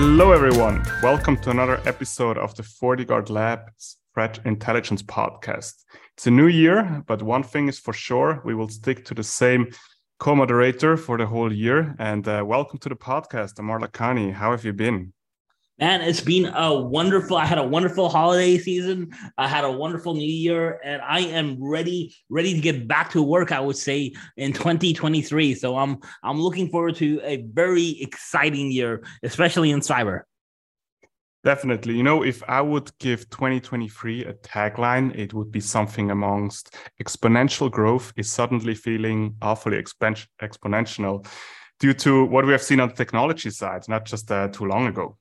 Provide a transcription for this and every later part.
Hello, everyone. Welcome to another episode of the FortiGuard Labs Threat Intelligence Podcast. It's a new year, but one thing is for sure we will stick to the same co moderator for the whole year. And uh, welcome to the podcast, Aamir Lakhani. How have you been? Man, it's been a wonderful. I had a wonderful holiday season. I had a wonderful new year, and I am ready, ready to get back to work. I would say in 2023. So I'm I'm looking forward to a very exciting year, especially in cyber. Definitely. You know, if I would give 2023 a tagline, it would be something amongst exponential growth is suddenly feeling awfully exponential due to what we have seen on the technology side, not just uh, too long ago.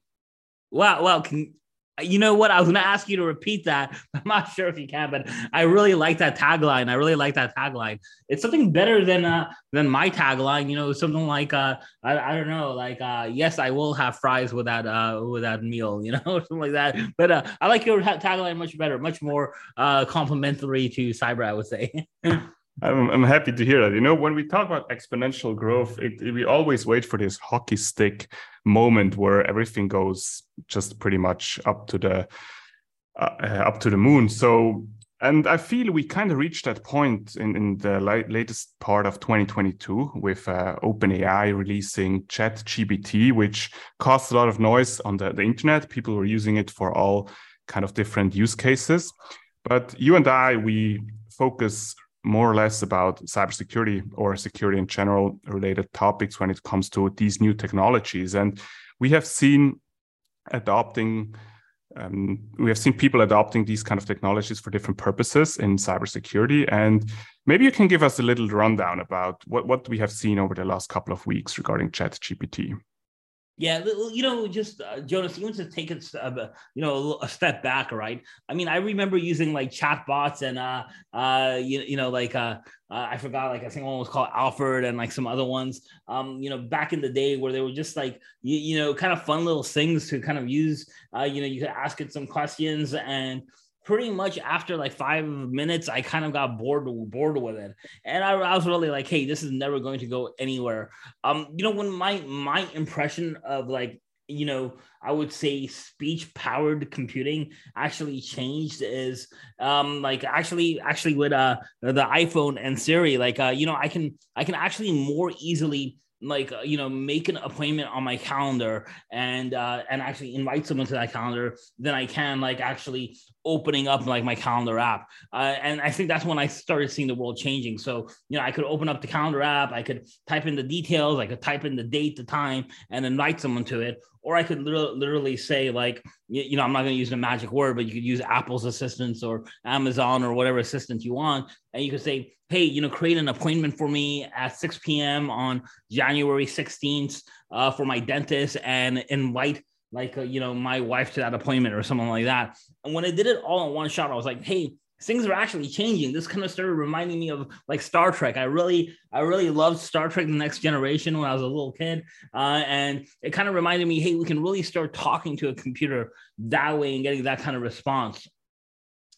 Wow, well, can, you know what? I was going to ask you to repeat that. I'm not sure if you can, but I really like that tagline. I really like that tagline. It's something better than uh than my tagline. You know, something like uh I, I don't know, like uh yes, I will have fries with that uh with that meal. You know, something like that. But uh, I like your tagline much better, much more uh complimentary to cyber. I would say. I'm, I'm happy to hear that. You know, when we talk about exponential growth, it, it, we always wait for this hockey stick moment where everything goes just pretty much up to the uh, up to the moon. So, and I feel we kind of reached that point in, in the latest part of 2022 with uh, OpenAI releasing ChatGPT, which caused a lot of noise on the, the internet. People were using it for all kind of different use cases. But you and I, we focus more or less about cybersecurity or security in general related topics when it comes to these new technologies. And we have seen adopting, um, we have seen people adopting these kind of technologies for different purposes in cybersecurity. And maybe you can give us a little rundown about what, what we have seen over the last couple of weeks regarding ChatGPT. Yeah, you know, just uh, Jonas, want to take it, uh, you know, a step back, right? I mean, I remember using like chatbots and, uh, uh, you, you know, like, uh, uh, I forgot, like I think one was called Alfred and like some other ones, um, you know, back in the day where they were just like, you, you know, kind of fun little things to kind of use. Uh, you know, you could ask it some questions and pretty much after like five minutes, I kind of got bored bored with it, and I, I, was really like, "Hey, this is never going to go anywhere." Um, you know, when my my impression of like you know i would say speech powered computing actually changed is um like actually actually with uh the iphone and siri like uh you know i can i can actually more easily like uh, you know make an appointment on my calendar and uh and actually invite someone to that calendar than i can like actually opening up like my calendar app. Uh, and i think that's when i started seeing the world changing. So you know i could open up the calendar app i could type in the details i could type in the date the time and invite someone to it. Or I could literally say like, you know, I'm not going to use the magic word, but you could use Apple's assistants or Amazon or whatever assistant you want, and you could say, hey, you know, create an appointment for me at 6 p.m. on January 16th uh, for my dentist, and invite like uh, you know my wife to that appointment or something like that. And when I did it all in one shot, I was like, hey, things are actually changing. This kind of started reminding me of like Star Trek. I really, I really loved Star Trek: The Next Generation when I was a little kid, uh, and it kind of reminded me, hey, we can really start talking to a computer that way and getting that kind of response.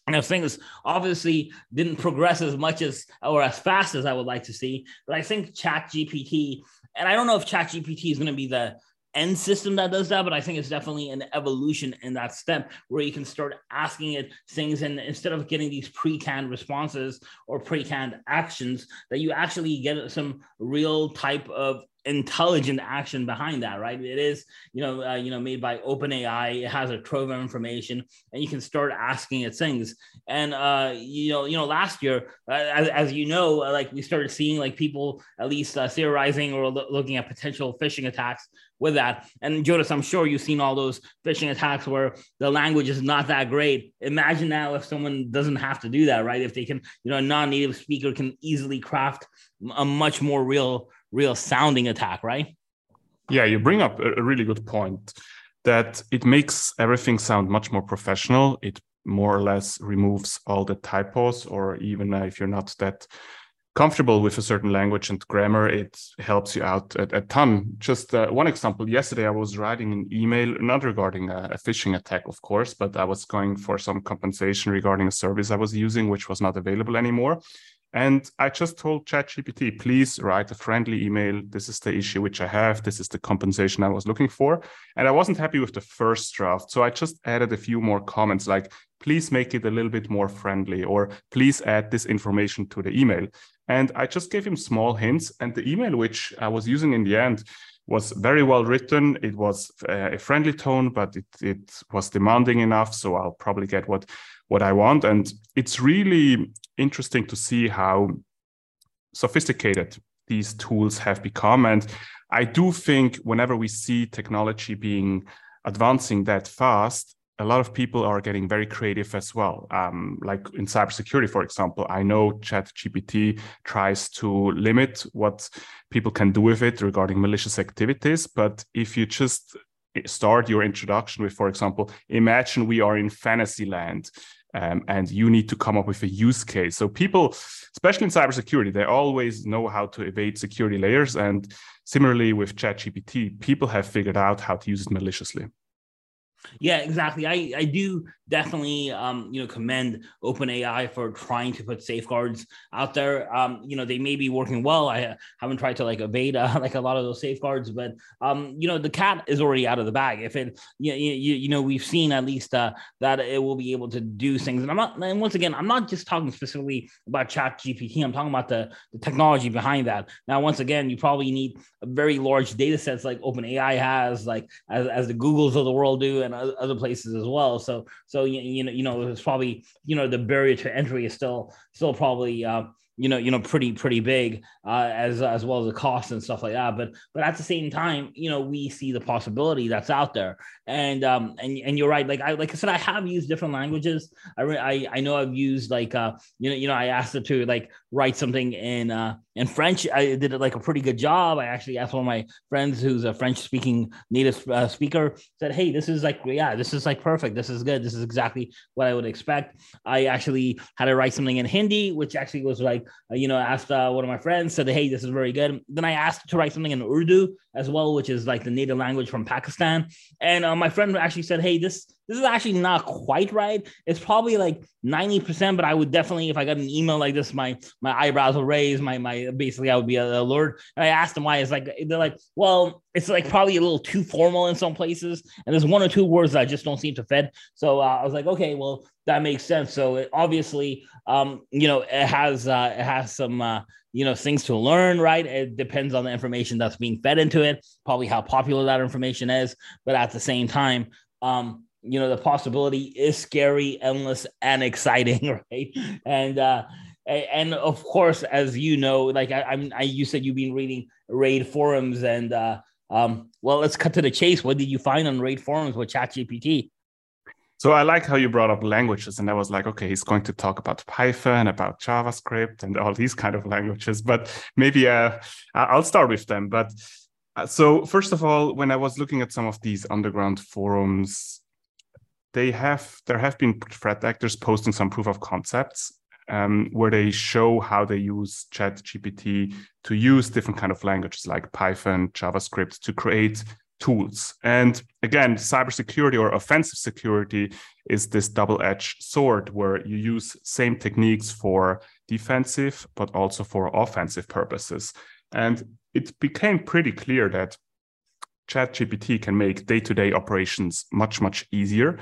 And Now things obviously didn't progress as much as or as fast as I would like to see, but I think ChatGPT, and I don't know if ChatGPT is going to be the end system that does that, but I think it's definitely an evolution in that step where you can start asking it things and instead of getting these pre-canned responses or pre-canned actions, that you actually get some real type of intelligent action behind that right it is you know uh, you know made by openai it has a trove of information and you can start asking it things and uh you know you know last year uh, as, as you know uh, like we started seeing like people at least uh, theorizing or lo- looking at potential phishing attacks with that. And Jonas, I'm sure you've seen all those phishing attacks where the language is not that great. Imagine now if someone doesn't have to do that, right? If they can, you know, a non-native speaker can easily craft a much more real, real sounding attack, right? Yeah, you bring up a really good point that it makes everything sound much more professional. It more or less removes all the typos, or even if you're not that comfortable with a certain language and grammar, it helps you out a, a ton. Just uh, one example yesterday, I was writing an email, not regarding a, a, phishing attack, of course, but I was going for some compensation regarding a service I was using, which was not available anymore. And I just told ChatGPT, please write a friendly email. This is the issue which I have. This is the compensation I was looking for. And I wasn't happy with the first draft. So I just added a few more comments like, please make it a little bit more friendly, or please add this information to the email. And I just gave him small hints. And the email which I was using in the end was very well written. It was uh, a friendly tone, but it, it was demanding enough. So I'll probably get what what I want. And it's really interesting to see how sophisticated these tools have become. And I do think whenever we see technology being advancing that fast, a lot of people are getting very creative as well. Um, like in cybersecurity, for example, I know ChatGPT tries to limit what people can do with it regarding malicious activities. But if you just start your introduction with, for example, imagine we are in fantasy land um, and you need to come up with a use case. So people, especially in cybersecurity, they always know how to evade security layers. And similarly with ChatGPT, people have figured out how to use it maliciously. Yeah, exactly. I, I do definitely um, you know commend OpenAI for trying to put safeguards out there. Um, you know they may be working well. I haven't tried to like evade uh, like a lot of those safeguards, but um, you know the cat is already out of the bag. If it you, you, you know we've seen at least uh, that it will be able to do things. And I'm not and once again I'm not just talking specifically about ChatGPT. I'm talking about the, the technology behind that. Now once again you probably need very large data sets like OpenAI has, like as, as the Googles of the world do, and other places as well. So so you, you know you know it's probably you know the barrier to entry is still still probably uh, you know you know pretty pretty big uh, as as well as the cost and stuff like that. But but at the same time you know we see the possibility that's out there. And um and, and you're right. Like i like i said i have used different languages. I re- I, I know i've used like uh you know you know i asked it to like write something in uh in french. I did it like a pretty good job. I actually asked one of my friends who's a french speaking native uh, speaker said hey this is like yeah this is like perfect. This is good. This is exactly what i would expect. I actually had to write something in hindi which actually was like you know, asked uh, one of my friends, said, "Hey, this is very good." Then I asked to write something in Urdu as well, which is like the native language from Pakistan. And uh, my friend actually said, "Hey, this this is actually not quite right. It's probably like ninety percent, but I would definitely, if I got an email like this, my my eyebrows will raise. My my basically, I would be alert." And I asked them why. It's like they're like, "Well, it's like probably a little too formal in some places, and there's one or two words that I just don't seem to fit." So uh, I was like, "Okay, well." that makes sense. So it, obviously, um, you know, it has uh, it has some uh, you know things to learn, right? It depends on the information that's being fed into it, probably how popular that information is, but at the same time, um, you know, the possibility is scary, endless, and exciting, right? And uh, and of course, as you know, like I, I'm, I you said you've been reading RaidForums, and uh, um, well, let's cut to the chase. What did you find on RaidForums with ChatGPT? So I like how you brought up languages, and I was like, okay, he's going to talk about Python, about JavaScript, and all these kind of languages. But maybe uh, I'll start with them. But uh, so first of all, when I was looking at some of these underground forums, they have there have been threat actors posting some proof of concepts um, where they show how they use ChatGPT to use different kind of languages like Python, JavaScript to create tools. And again, cybersecurity or offensive security is this double-edged sword where you use same techniques for defensive, but also for offensive purposes. And it became pretty clear that ChatGPT can make day-to-day operations much, much easier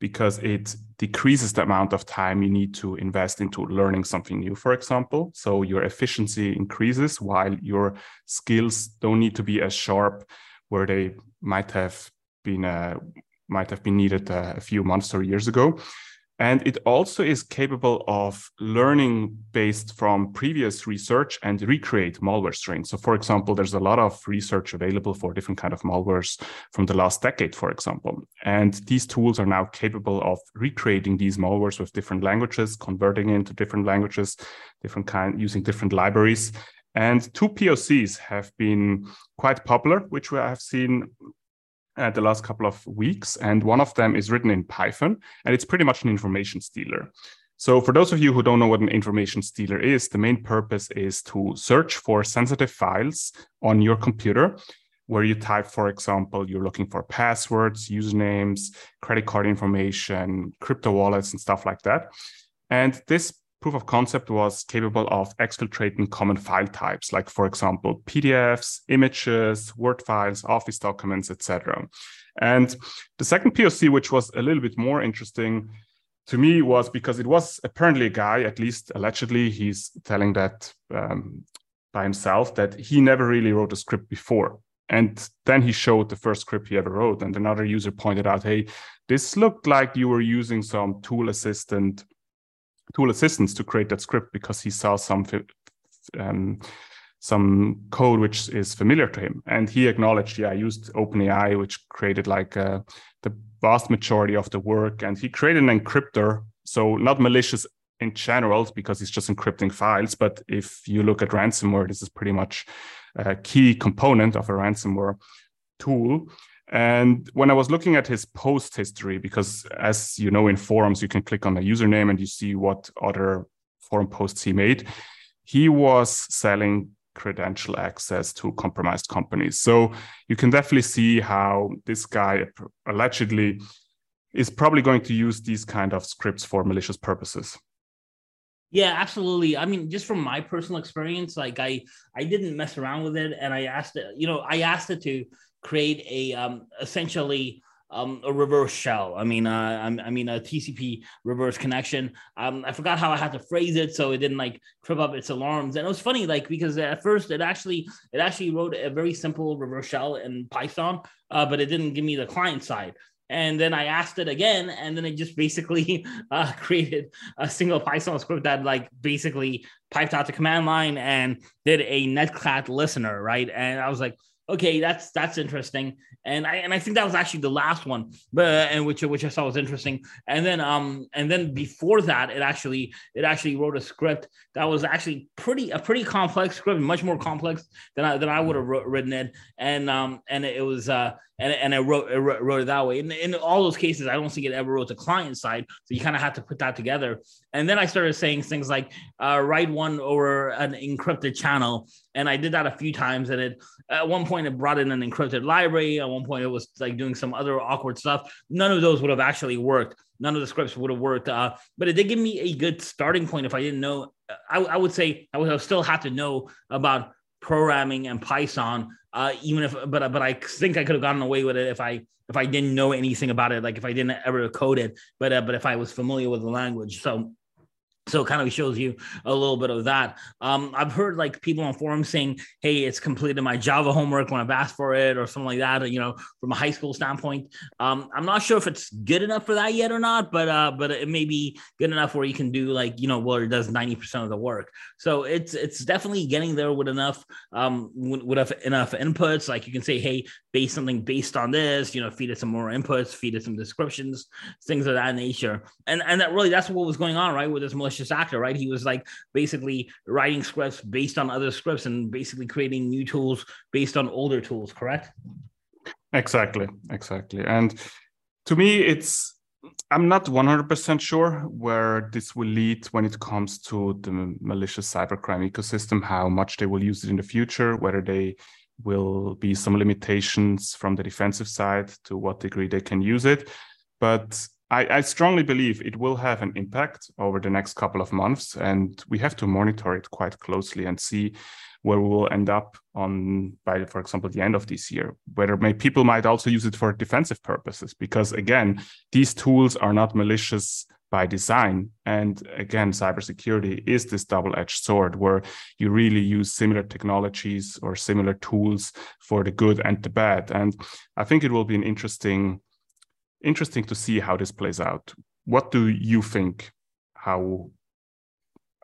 because it decreases the amount of time you need to invest into learning something new, for example. So your efficiency increases while your skills don't need to be as sharp where they might have been uh, might have been needed uh, a few months or years ago. And it also is capable of learning based from previous research and recreate malware strains. So, for example, there's a lot of research available for different kind of malwares from the last decade, for example. And these tools are now capable of recreating these malwares with different languages, converting into different languages, different kind, using different libraries, and two POCs have been quite popular, which we have seen uh, the last couple of weeks. And one of them is written in Python, and it's pretty much an information stealer. So, for those of you who don't know what an information stealer is, the main purpose is to search for sensitive files on your computer where you type, for example, you're looking for passwords, usernames, credit card information, crypto wallets, and stuff like that. And this proof of concept was capable of exfiltrating common file types, like for example, PDFs, images, Word files, Office documents, etc. And the second POC, which was a little bit more interesting to me, was because it was apparently a guy, at least allegedly, he's telling that um, by himself that he never really wrote a script before. And then he showed the first script he ever wrote. And another user pointed out, hey, this looked like you were using some tool assistant tool assistants to create that script because he saw some um, some code which is familiar to him. And he acknowledged, yeah, I used OpenAI, which created like uh, the vast majority of the work. And he created an encryptor. So not malicious in general, because it's just encrypting files. But if you look at ransomware, this is pretty much a key component of a ransomware tool. And when I was looking at his post history, because as you know, in forums, you can click on a username and you see what other forum posts he made. He was selling credential access to compromised companies. So you can definitely see how this guy allegedly is probably going to use these kind of scripts for malicious purposes. Yeah, absolutely. I mean, just from my personal experience, like I I didn't mess around with it and I asked it, you know, I asked it to create a um, essentially um, a reverse shell. I mean, uh, I mean a TCP reverse connection. Um, I forgot how I had to phrase it so it didn't like trip up its alarms. And it was funny, like because at first it actually it actually wrote a very simple reverse shell in Python, uh, but it didn't give me the client side. And then I asked it again, and then it just basically uh, created a single Python script that like basically piped out the command line and did a netcat listener, right? And I was like, okay, that's that's interesting. And I and I think that was actually the last one, but and which which I saw was interesting. And then um and then before that, it actually it actually wrote a script that was actually pretty a pretty complex script, much more complex than I than I would have written it. And um and it was uh and, and I wrote, wrote it that way. In, in all those cases, I don't think it ever wrote the client side. So you kind of have to put that together. And then I started saying things like uh, write one over an encrypted channel. And I did that a few times. And it at one point it brought in an encrypted library. At one point it was like doing some other awkward stuff. None of those would have actually worked. None of the scripts would have worked. Uh, but it did give me a good starting point if I didn't know. I, I would say I would have still had to know about programming and Python uh, even if, but but I think I could have gotten away with it if I if I didn't know anything about it, like if I didn't ever code it. But uh, but if I was familiar with the language, so so it kind of shows you a little bit of that. Um, I've heard like people on forums saying, "Hey, it's completed my Java homework when I've asked for it," or something like that. You know, from a high school standpoint, um, I'm not sure if it's good enough for that yet or not, but uh, but it may be good enough where you can do like you know where it does 90 percent of the work. So it's it's definitely getting there with enough um with, with enough inputs. Like you can say, "Hey, base something based on this," you know, feed it some more inputs, feed it some descriptions, things of that nature, and and that really that's what was going on right with this malicious actor, right? He was like basically writing scripts based on other scripts and basically creating new tools based on older tools, correct? Exactly, exactly. And to me, it's I'm not 100% sure where this will lead when it comes to the malicious cybercrime ecosystem, how much they will use it in the future, whether they will be some limitations from the defensive side to what degree they can use it. But I, I, strongly believe it will have an impact over the next couple of months, and we have to monitor it quite closely and see where we will end up on by, for example, the end of this year. Whether may, people might also use it for defensive purposes, because again, these tools are not malicious by design. And again, cybersecurity is this double-edged sword where you really use similar technologies or similar tools for the good and the bad. And I think it will be an interesting interesting to see how this plays out. What do you think how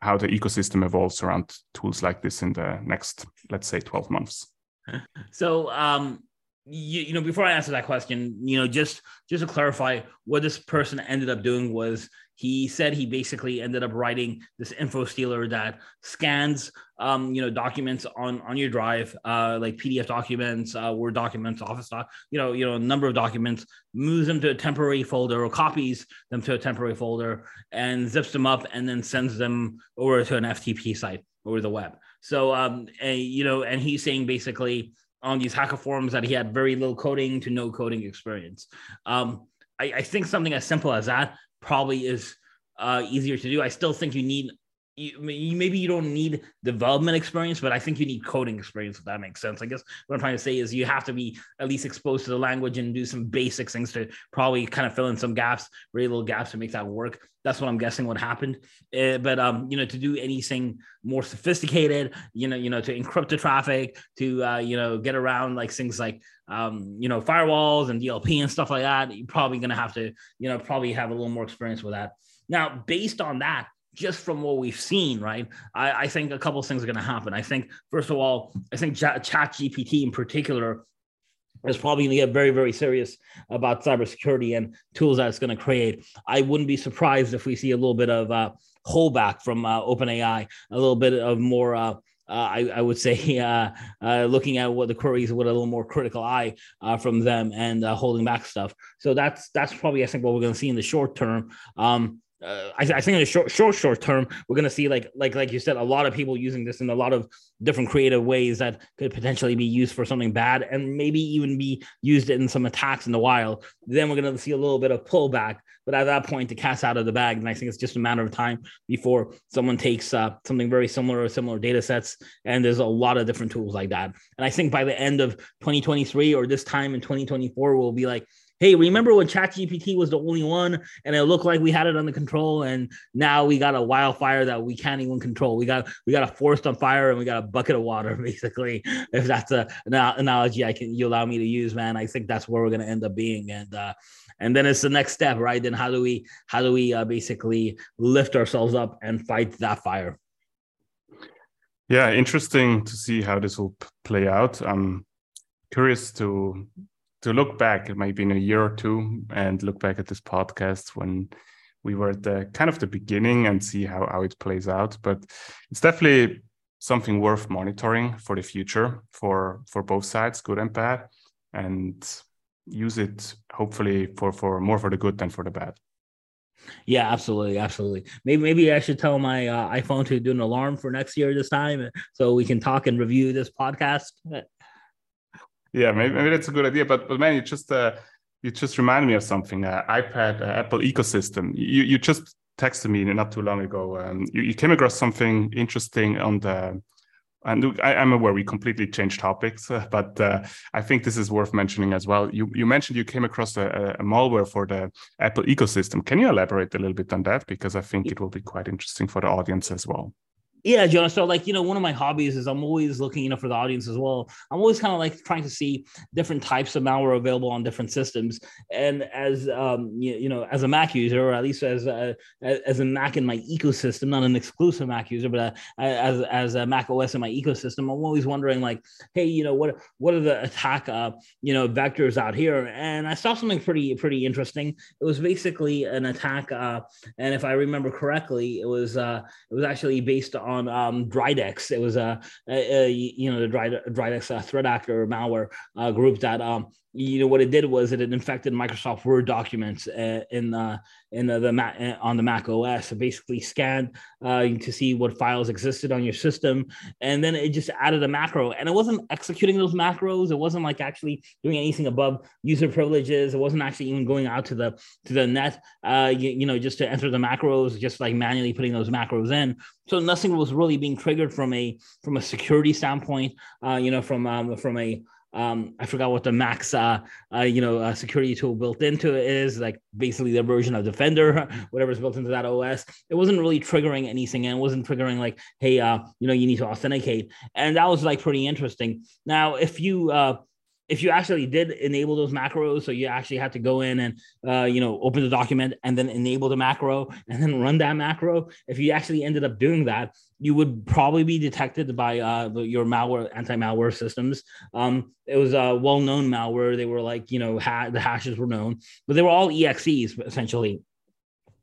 how the ecosystem evolves around tools like this in the next, let's say, 12 months? So um you, you know before i answer that question you know just just to clarify what this person ended up doing was he said he basically ended up writing this info stealer that scans um, you know documents on on your drive uh, like pdf documents uh, word documents office doc you know you know a number of documents moves them to a temporary folder or copies them to a temporary folder and zips them up and then sends them over to an ftp site over the web. So um and, you know and he's saying basically on these hacker forums that he had very little coding to no coding experience um I, I think something as simple as that probably is uh, easier to do. I still think you need you, maybe you don't need development experience, but I think you need coding experience, if that makes sense. I guess what I'm trying to say is you have to be at least exposed to the language and do some basic things to probably kind of fill in some gaps, very little gaps to make that work. That's what I'm guessing what happened. Uh, but um, you know, to do anything more sophisticated, you know, you know, to encrypt the traffic, to uh, you know, get around like things like um, you know, firewalls and DLP and stuff like that, you're probably gonna have to, you know, probably have a little more experience with that. Now, based on that, just from what we've seen, right? I, I think a couple of things are going to happen. I think, first of all, I think ChatGPT in particular is probably going to get very, very serious about cybersecurity and tools that it's going to create. I wouldn't be surprised if we see a little bit of uh, holdback from uh, OpenAI, a little bit of more. Uh, uh, I, I, would say uh, uh, looking at what the queries with a little more critical eye from them and holding back stuff. So that's that's probably I think what we're going to see in the short term. Um, uh, I, I, think in the short, short, short term, we're going to see like, like, like you said, a lot of people using this in a lot of different creative ways that could potentially be used for something bad, and maybe even be used in some attacks in the wild. Then we're going to see a little bit of pullback, but at that point, the cat's out of the bag, and I think it's just a matter of time before someone takes uh, something very similar or similar data sets, and there's a lot of different tools like that. And I think by the end of 2023 or this time in 2024, we'll be like hey, remember when ChatGPT was the only one and it looked like we had it under control, and now we got a wildfire that we can't even control. We got we got a forest on fire and we got a bucket of water, basically. If that's a, an analogy I can you allow me to use, man, I think that's where we're gonna end up being, and uh, and then it's the next step, right? Then how do we how do we uh, basically lift ourselves up and fight that fire? Yeah, interesting to see how this will play out. I'm curious to to look back, it might be in a year or two, and look back at this podcast when we were at the kind of the beginning and see how, how it plays out. But it's definitely something worth monitoring for the future for for both sides, good and bad, and use it hopefully for for more for the good than for the bad. Yeah, absolutely, absolutely. Maybe maybe I should tell my uh, iPhone to do an alarm for next year this time, so we can talk and review this podcast. Yeah, maybe, maybe that's a good idea. But but man, you just uh, you just remind me of something. Uh, iPad uh, Apple ecosystem. You you just texted me not too long ago. Um, you, you came across something interesting on the. And I, am aware we completely changed topics, uh, but uh, I think this is worth mentioning as well. You you mentioned you came across a, a, malware for the Apple ecosystem. Can you elaborate a little bit on that? Because I think it will be quite interesting for the audience as well. Yeah, Jonah. So, like, you know, one of my hobbies is I'm always looking, you know, for the audience as well. I'm always kind of like trying to see different types of malware available on different systems. And as um, you, you know, as a Mac user, or at least as a, as a Mac in my ecosystem, not an exclusive Mac user, but a, as as a Mac OS in my ecosystem, I'm always wondering, like, hey, you know, what what are the attack, uh, you know, vectors out here? And I saw something pretty pretty interesting. It was basically an attack, uh, and if I remember correctly, it was uh, it was actually based on on um, Dridex. It was a, a, a you know the Dridex uh, threat actor malware uh, group that um, you know what it did was it infected Microsoft Word documents uh, in uh, in the, the Mac, uh, on the Mac OS. It basically scanned uh, to see what files existed on your system, and then it just added a macro. And it wasn't executing those macros. It wasn't like actually doing anything above user privileges. It wasn't actually even going out to the to the net, uh, you, you know, just to enter the macros, just like manually putting those macros in. So nothing was really being triggered from a from a security standpoint. Uh, you know, from um, from a um, I forgot what the Max, uh, uh, you know, uh, security tool built into it is, like basically the version of Defender, whatever's built into that OS. It wasn't really triggering anything, and it wasn't triggering like, hey, uh, you know, you need to authenticate, and that was like pretty interesting. Now, if you uh, if you actually did enable those macros, so you actually had to go in and uh, you know open the document and then enable the macro and then run that macro. If you actually ended up doing that, you would probably be detected by uh, your malware anti-malware systems. Um, it was a well-known malware. They were like you know ha- the hashes were known, but they were all exes essentially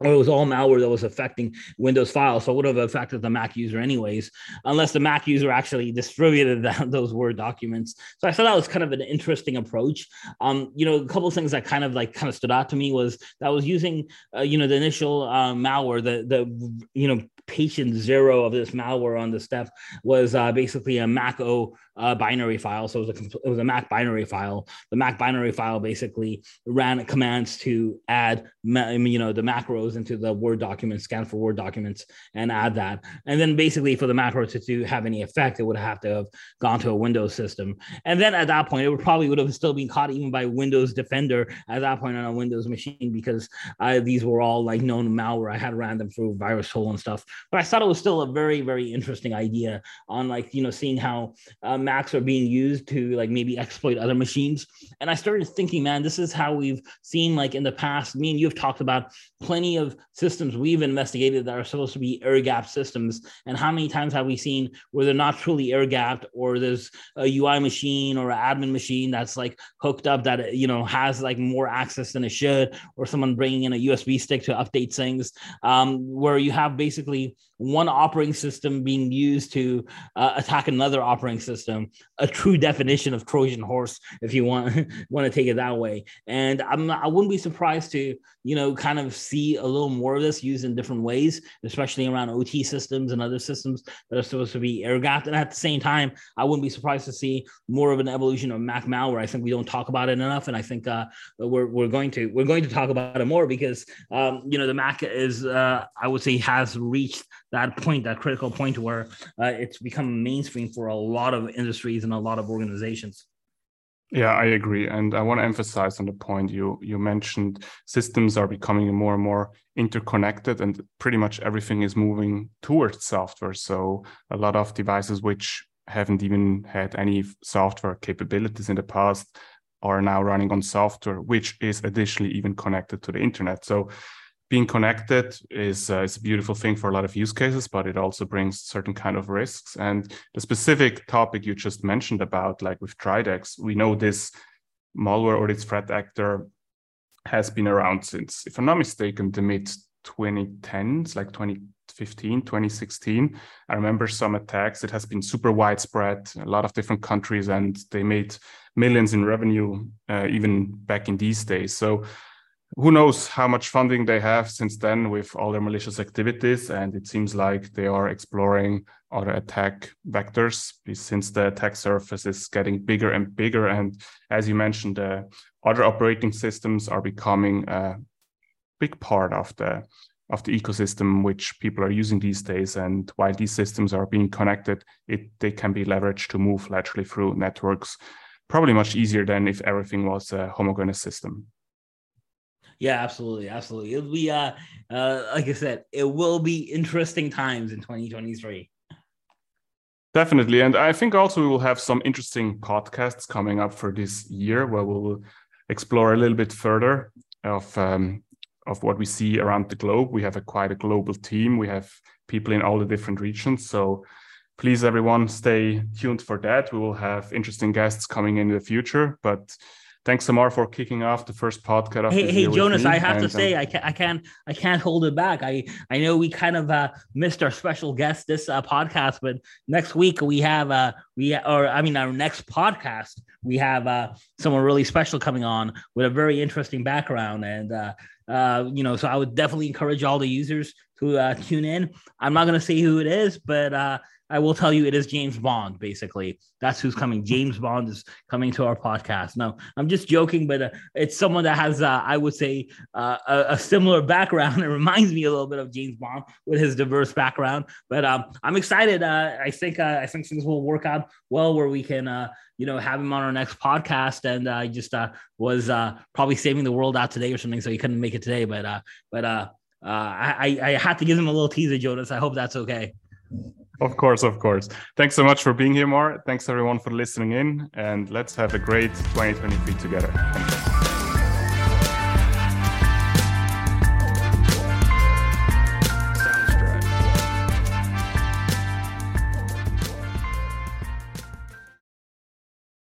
or it was all malware that was affecting Windows files. So it would have affected the Mac user anyways, unless the Mac user actually distributed those Word documents. So I thought that was kind of an interesting approach. Um, you know, a couple of things that kind of like kind of stood out to me was that I was using, uh, you know, the initial uh, malware, the the you know patient zero of this malware on the step was uh, basically a Mach-O uh, binary file. So it was, a, it was a Mac binary file. The Mac binary file basically ran commands to add, you know, the macros into the Word document, scan for Word documents, and add that. And then basically for the macro to, to have any effect, it would have to have gone to a Windows system. And then at that point, it would probably would have still been caught even by Windows Defender at that point on a Windows machine because uh, these were all like known malware. I had ran them through virus VirusTotal and stuff. But I thought it was still a very, very interesting idea on like, you know, seeing how uh, Macs are being used to like maybe exploit other machines. And I started thinking, man, this is how we've seen like in the past, me and you have talked about plenty of systems we've investigated that are supposed to be air gap systems. And how many times have we seen where they're not truly air gapped or there's a UI machine or an admin machine that's like hooked up that, you know, has like more access than it should, or someone bringing in a USB stick to update things, um, where you have basically one operating system being used to uh, attack another operating system a true definition of trojan horse if you want want to take it that way. And i'm not, i wouldn't be surprised to you know kind of see a little more of this used in different ways especially around ot systems and other systems that are supposed to be air gapped. And at the same time i wouldn't be surprised to see more of an evolution of mac malware. I think we don't talk about it enough and i think uh, we're, we're going to we're going to talk about it more because um, you know the mac is uh, i would say has reached that point, that critical point where uh, it's become mainstream for a lot of industries and a lot of organizations. Yeah, I agree, and I want to emphasize on the point you you mentioned. Systems are becoming more and more interconnected, and pretty much everything is moving towards software. So a lot of devices which haven't even had any software capabilities in the past are now running on software, which is additionally even connected to the internet. So being connected is, uh, is a beautiful thing for a lot of use cases, but it also brings certain kind of risks. And the specific topic you just mentioned about, like with Dridex, we know this malware or this threat actor has been around since, if I'm not mistaken, the mid 2010s, like 2015, 2016. I remember some attacks. It has been super widespread, a lot of different countries, and they made millions in revenue uh, even back in these days. So who knows how much funding they have since then with all their malicious activities and it seems like they are exploring other attack vectors. Since the attack surface is getting bigger and bigger and as you mentioned uh, other operating systems are becoming a big part of the of the ecosystem which people are using these days. And while these systems are being connected it they can be leveraged to move laterally through networks probably much easier than if everything was a homogeneous system yeah, absolutely, absolutely. It'll be uh, uh, like I said, it will be interesting times in 2023. Definitely, and I think also we will have some interesting podcasts coming up for this year where we will explore a little bit further of um, of what we see around the globe. We have a quite a global team. We have people in all the different regions, so please everyone stay tuned for that. We will have interesting guests coming in the future, but thanks Samar for kicking off the first podcast. Hey, hey Jonas, I have and, to say, um, I can't, I can't, I can't hold it back. I, I know we kind of uh, missed our special guest this uh, podcast, but next week we have, uh, we, or I mean, our next podcast we have uh, someone really special coming on with a very interesting background, and uh, uh, you know, so I would definitely encourage all the users to uh, tune in. I'm not going to say who it is, but uh, I will tell you it is James Bond, basically. That's who's coming. James Bond is coming to our podcast. No, I'm just joking, but uh, it's someone that has, uh, I would say, uh, a, a, similar background. It reminds me a little bit of James Bond with his diverse background. But um, I'm excited. Uh, I think uh, I think things will work out well where we can, uh, you know, have him on our next podcast. And I just was probably saving the world out today or something, so he couldn't make it today. But but I, I had to give him a little teaser, Jonas. I hope that's okay. Of course, of course. Thanks so much for being here, Mar. Thanks everyone for listening in, and let's have a great 2023 together.